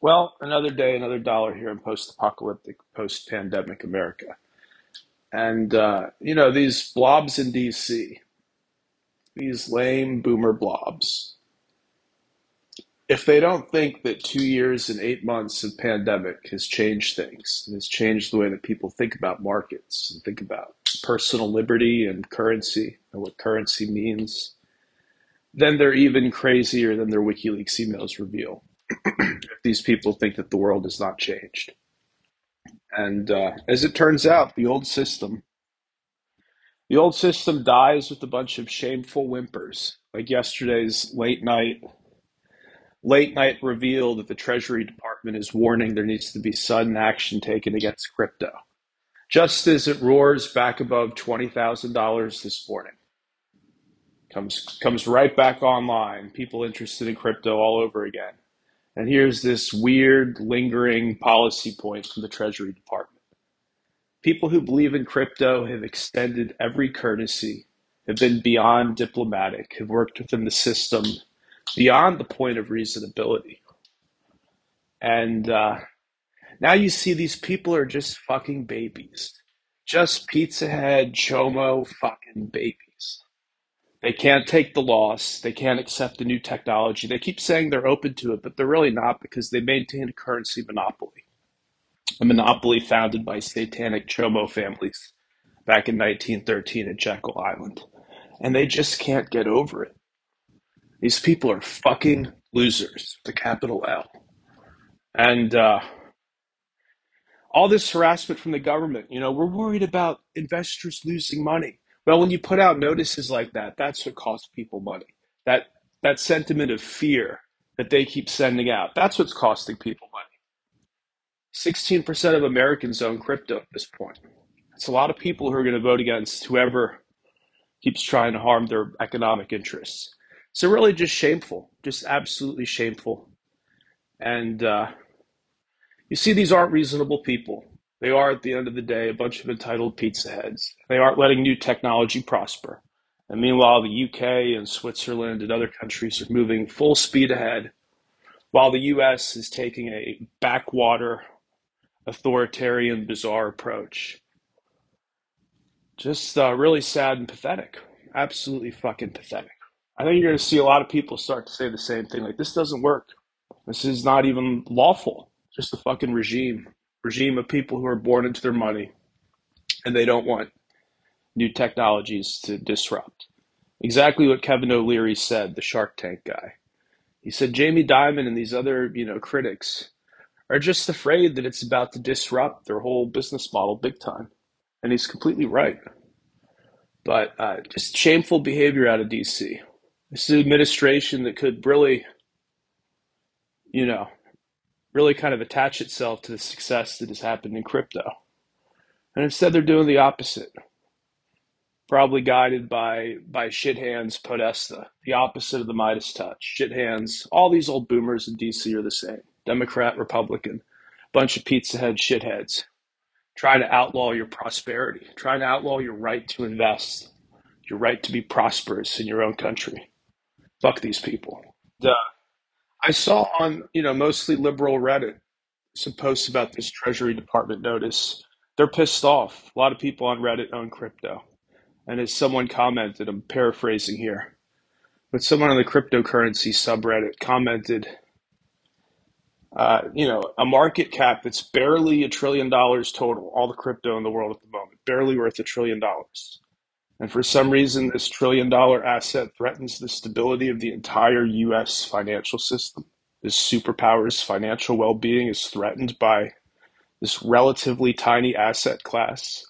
Well, another day, another dollar here in post-apocalyptic, post-pandemic America. And uh, you know, these blobs in DC, these lame boomer blobs, if they don't think that two years and eight months of pandemic has changed things, and has changed the way that people think about markets and think about personal liberty and currency and what currency means, then they're even crazier than their WikiLeaks emails reveal. If these people think that the world has not changed. And uh, as it turns out, the old system, the old system dies with a bunch of shameful whimpers, like yesterday's late night late night reveal that the Treasury Department is warning there needs to be sudden action taken against crypto. Just as it roars back above $20,000 this morning, comes, comes right back online, people interested in crypto all over again. And here's this weird, lingering policy point from the Treasury Department. People who believe in crypto have extended every courtesy, have been beyond diplomatic, have worked within the system beyond the point of reasonability. And uh, now you see these people are just fucking babies. Just Pizza Head, Chomo fucking babies. They can't take the loss. They can't accept the new technology. They keep saying they're open to it, but they're really not because they maintain a currency monopoly. A monopoly founded by satanic Chomo families back in 1913 at Jekyll Island. And they just can't get over it. These people are fucking losers, the capital L. And uh, all this harassment from the government, you know, we're worried about investors losing money. Well, when you put out notices like that, that's what costs people money. That that sentiment of fear that they keep sending out, that's what's costing people money. 16% of Americans own crypto at this point. It's a lot of people who are going to vote against whoever keeps trying to harm their economic interests. So really, just shameful, just absolutely shameful. And uh, you see, these aren't reasonable people. They are, at the end of the day, a bunch of entitled pizza heads. They aren't letting new technology prosper. And meanwhile, the UK and Switzerland and other countries are moving full speed ahead, while the US is taking a backwater, authoritarian, bizarre approach. Just uh, really sad and pathetic. Absolutely fucking pathetic. I think you're going to see a lot of people start to say the same thing. Like, this doesn't work. This is not even lawful. Just a fucking regime, regime of people who are born into their money, and they don't want new technologies to disrupt. Exactly what Kevin O'Leary said, the Shark Tank guy. He said Jamie Dimon and these other, you know, critics are just afraid that it's about to disrupt their whole business model big time. And he's completely right. But uh, just shameful behavior out of DC. This is an administration that could really, you know, really kind of attach itself to the success that has happened in crypto. And instead, they're doing the opposite. Probably guided by by shithands Podesta, the opposite of the Midas touch. Shithands, all these old boomers in DC are the same. Democrat, Republican, bunch of pizza head shitheads. Trying to outlaw your prosperity, trying to outlaw your right to invest, your right to be prosperous in your own country. Fuck these people. The, I saw on, you know, mostly liberal Reddit some posts about this Treasury Department notice. They're pissed off. A lot of people on Reddit own crypto. And as someone commented, I'm paraphrasing here, but someone on the cryptocurrency subreddit commented, uh, you know, a market cap that's barely a trillion dollars total, all the crypto in the world at the moment, barely worth a trillion dollars. And for some reason, this trillion dollar asset threatens the stability of the entire US financial system. This superpower's financial well being is threatened by this relatively tiny asset class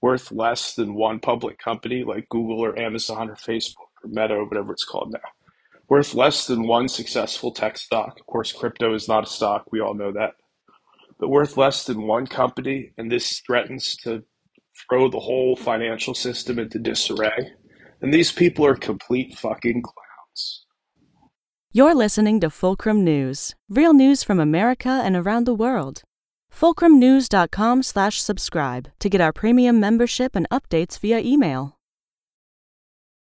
worth less than one public company like Google or Amazon or Facebook or Meta or whatever it's called now. Worth less than one successful tech stock. Of course, crypto is not a stock. We all know that. But worth less than one company, and this threatens to throw the whole financial system into disarray. And these people are complete fucking clowns. You're listening to Fulcrum News, real news from America and around the world. FulcrumNews.com slash subscribe to get our premium membership and updates via email.